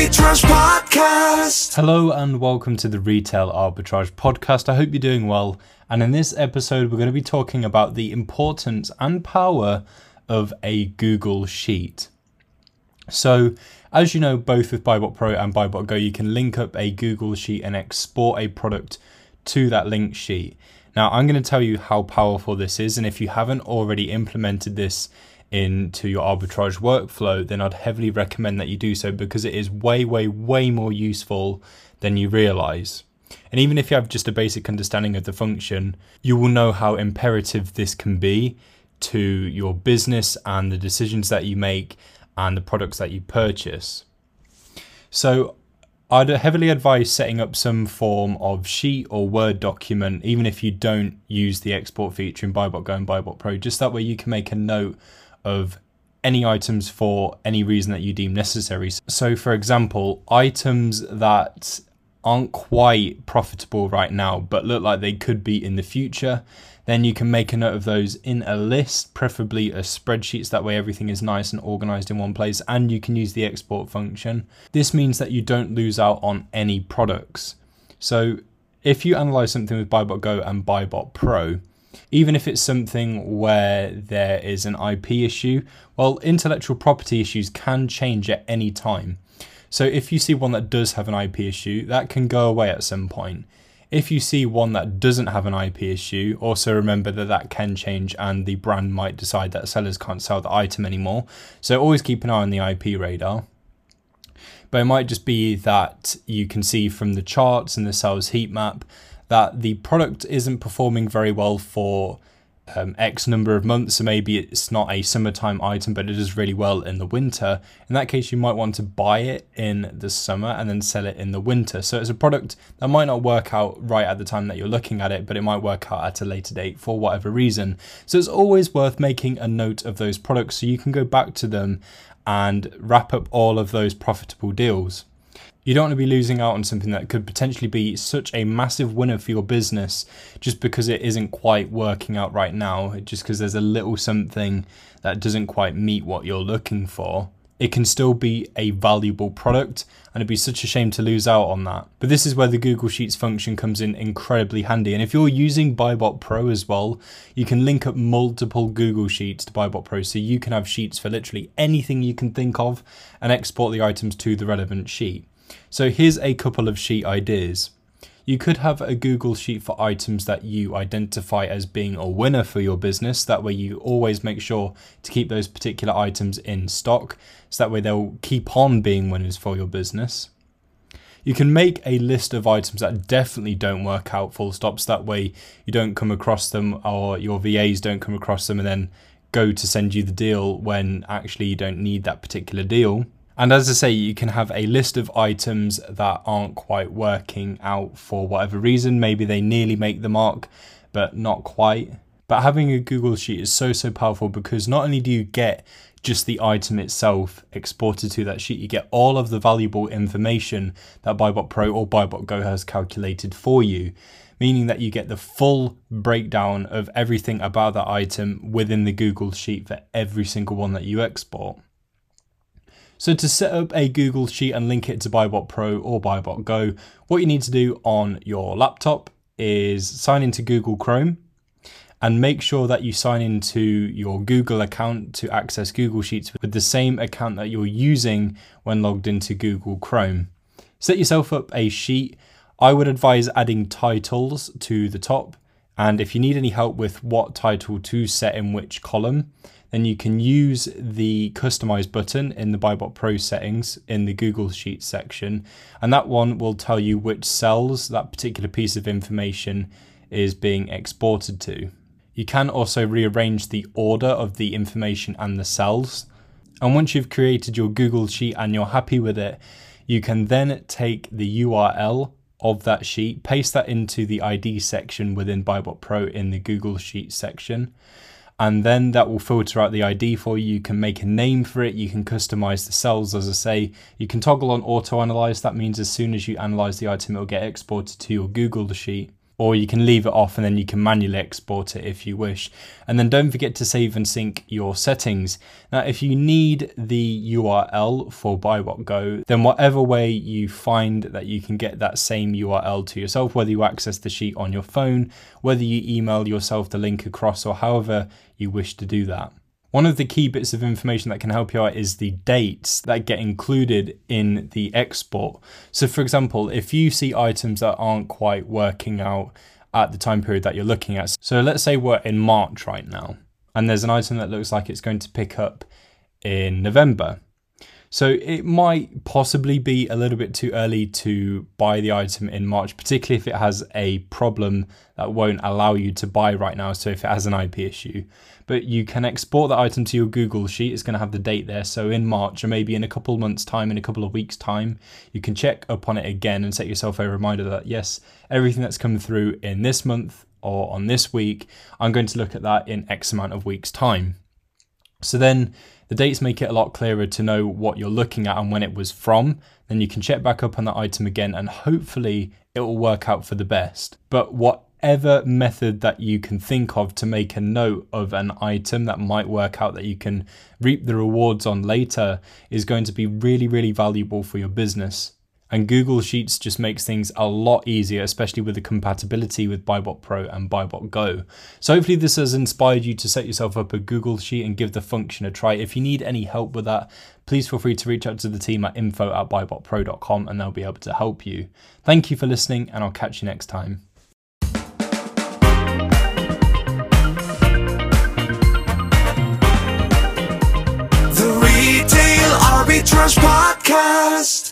Arbitrage Podcast. Hello and welcome to the Retail Arbitrage Podcast. I hope you're doing well. And in this episode, we're going to be talking about the importance and power of a Google Sheet. So, as you know, both with Buybot Pro and Buybot Go, you can link up a Google Sheet and export a product to that link sheet. Now, I'm going to tell you how powerful this is, and if you haven't already implemented this into your arbitrage workflow, then I'd heavily recommend that you do so because it is way, way, way more useful than you realize. And even if you have just a basic understanding of the function, you will know how imperative this can be to your business and the decisions that you make and the products that you purchase. So, I'd heavily advise setting up some form of sheet or Word document, even if you don't use the export feature in Buybot Go and Buybot Pro. Just that way you can make a note of any items for any reason that you deem necessary. So, for example, items that aren't quite profitable right now but look like they could be in the future, then you can make a note of those in a list, preferably a spreadsheet, so that way everything is nice and organized in one place, and you can use the export function. This means that you don't lose out on any products. So, if you analyze something with Buybot Go and Buybot Pro, even if it's something where there is an IP issue, well, intellectual property issues can change at any time. So if you see one that does have an IP issue, that can go away at some point. If you see one that doesn't have an IP issue, also remember that that can change and the brand might decide that sellers can't sell the item anymore. So always keep an eye on the IP radar. But it might just be that you can see from the charts and the sales heat map that the product isn't performing very well for um, X number of months, so maybe it's not a summertime item, but it does really well in the winter. In that case, you might want to buy it in the summer and then sell it in the winter. So it's a product that might not work out right at the time that you're looking at it, but it might work out at a later date for whatever reason. So it's always worth making a note of those products so you can go back to them and wrap up all of those profitable deals. You don't want to be losing out on something that could potentially be such a massive winner for your business just because it isn't quite working out right now, just because there's a little something that doesn't quite meet what you're looking for. It can still be a valuable product, and it'd be such a shame to lose out on that. But this is where the Google Sheets function comes in incredibly handy. And if you're using Buybot Pro as well, you can link up multiple Google Sheets to Buybot Pro so you can have sheets for literally anything you can think of and export the items to the relevant sheet. So here's a couple of sheet ideas. You could have a Google Sheet for items that you identify as being a winner for your business. That way, you always make sure to keep those particular items in stock. So that way, they'll keep on being winners for your business. You can make a list of items that definitely don't work out full stops. That way, you don't come across them or your VAs don't come across them and then go to send you the deal when actually you don't need that particular deal. And as I say, you can have a list of items that aren't quite working out for whatever reason. Maybe they nearly make the mark, but not quite. But having a Google Sheet is so, so powerful because not only do you get just the item itself exported to that sheet, you get all of the valuable information that Buybot Pro or Buybot Go has calculated for you, meaning that you get the full breakdown of everything about that item within the Google Sheet for every single one that you export. So to set up a Google Sheet and link it to Buybot Pro or Buybot Go, what you need to do on your laptop is sign into Google Chrome and make sure that you sign into your Google account to access Google Sheets with the same account that you're using when logged into Google Chrome. Set yourself up a sheet. I would advise adding titles to the top. And if you need any help with what title to set in which column, then you can use the customize button in the Buybot Pro settings in the Google Sheets section. And that one will tell you which cells that particular piece of information is being exported to. You can also rearrange the order of the information and the cells. And once you've created your Google Sheet and you're happy with it, you can then take the URL of that sheet, paste that into the ID section within Buybot Pro in the Google Sheet section and then that will filter out the ID for you. You can make a name for it, you can customize the cells, as I say. You can toggle on auto analyze, that means as soon as you analyze the item, it'll get exported to your Google Sheet. Or you can leave it off and then you can manually export it if you wish. And then don't forget to save and sync your settings. Now, if you need the URL for Buybot Go, then whatever way you find that you can get that same URL to yourself, whether you access the sheet on your phone, whether you email yourself the link across, or however you wish to do that. One of the key bits of information that can help you out is the dates that get included in the export. So, for example, if you see items that aren't quite working out at the time period that you're looking at, so let's say we're in March right now, and there's an item that looks like it's going to pick up in November. So it might possibly be a little bit too early to buy the item in March, particularly if it has a problem that won't allow you to buy right now. So if it has an IP issue, but you can export that item to your Google Sheet. It's going to have the date there. So in March or maybe in a couple of months time, in a couple of weeks time, you can check up on it again and set yourself a reminder that yes, everything that's come through in this month or on this week, I'm going to look at that in X amount of weeks time. So then the dates make it a lot clearer to know what you're looking at and when it was from. Then you can check back up on that item again and hopefully it will work out for the best. But whatever method that you can think of to make a note of an item that might work out that you can reap the rewards on later is going to be really, really valuable for your business. And Google Sheets just makes things a lot easier, especially with the compatibility with BuyBot Pro and BuyBot Go. So hopefully this has inspired you to set yourself up a Google Sheet and give the function a try. If you need any help with that, please feel free to reach out to the team at info at buybotpro.com and they'll be able to help you. Thank you for listening and I'll catch you next time. The Retail Arbitrage Podcast.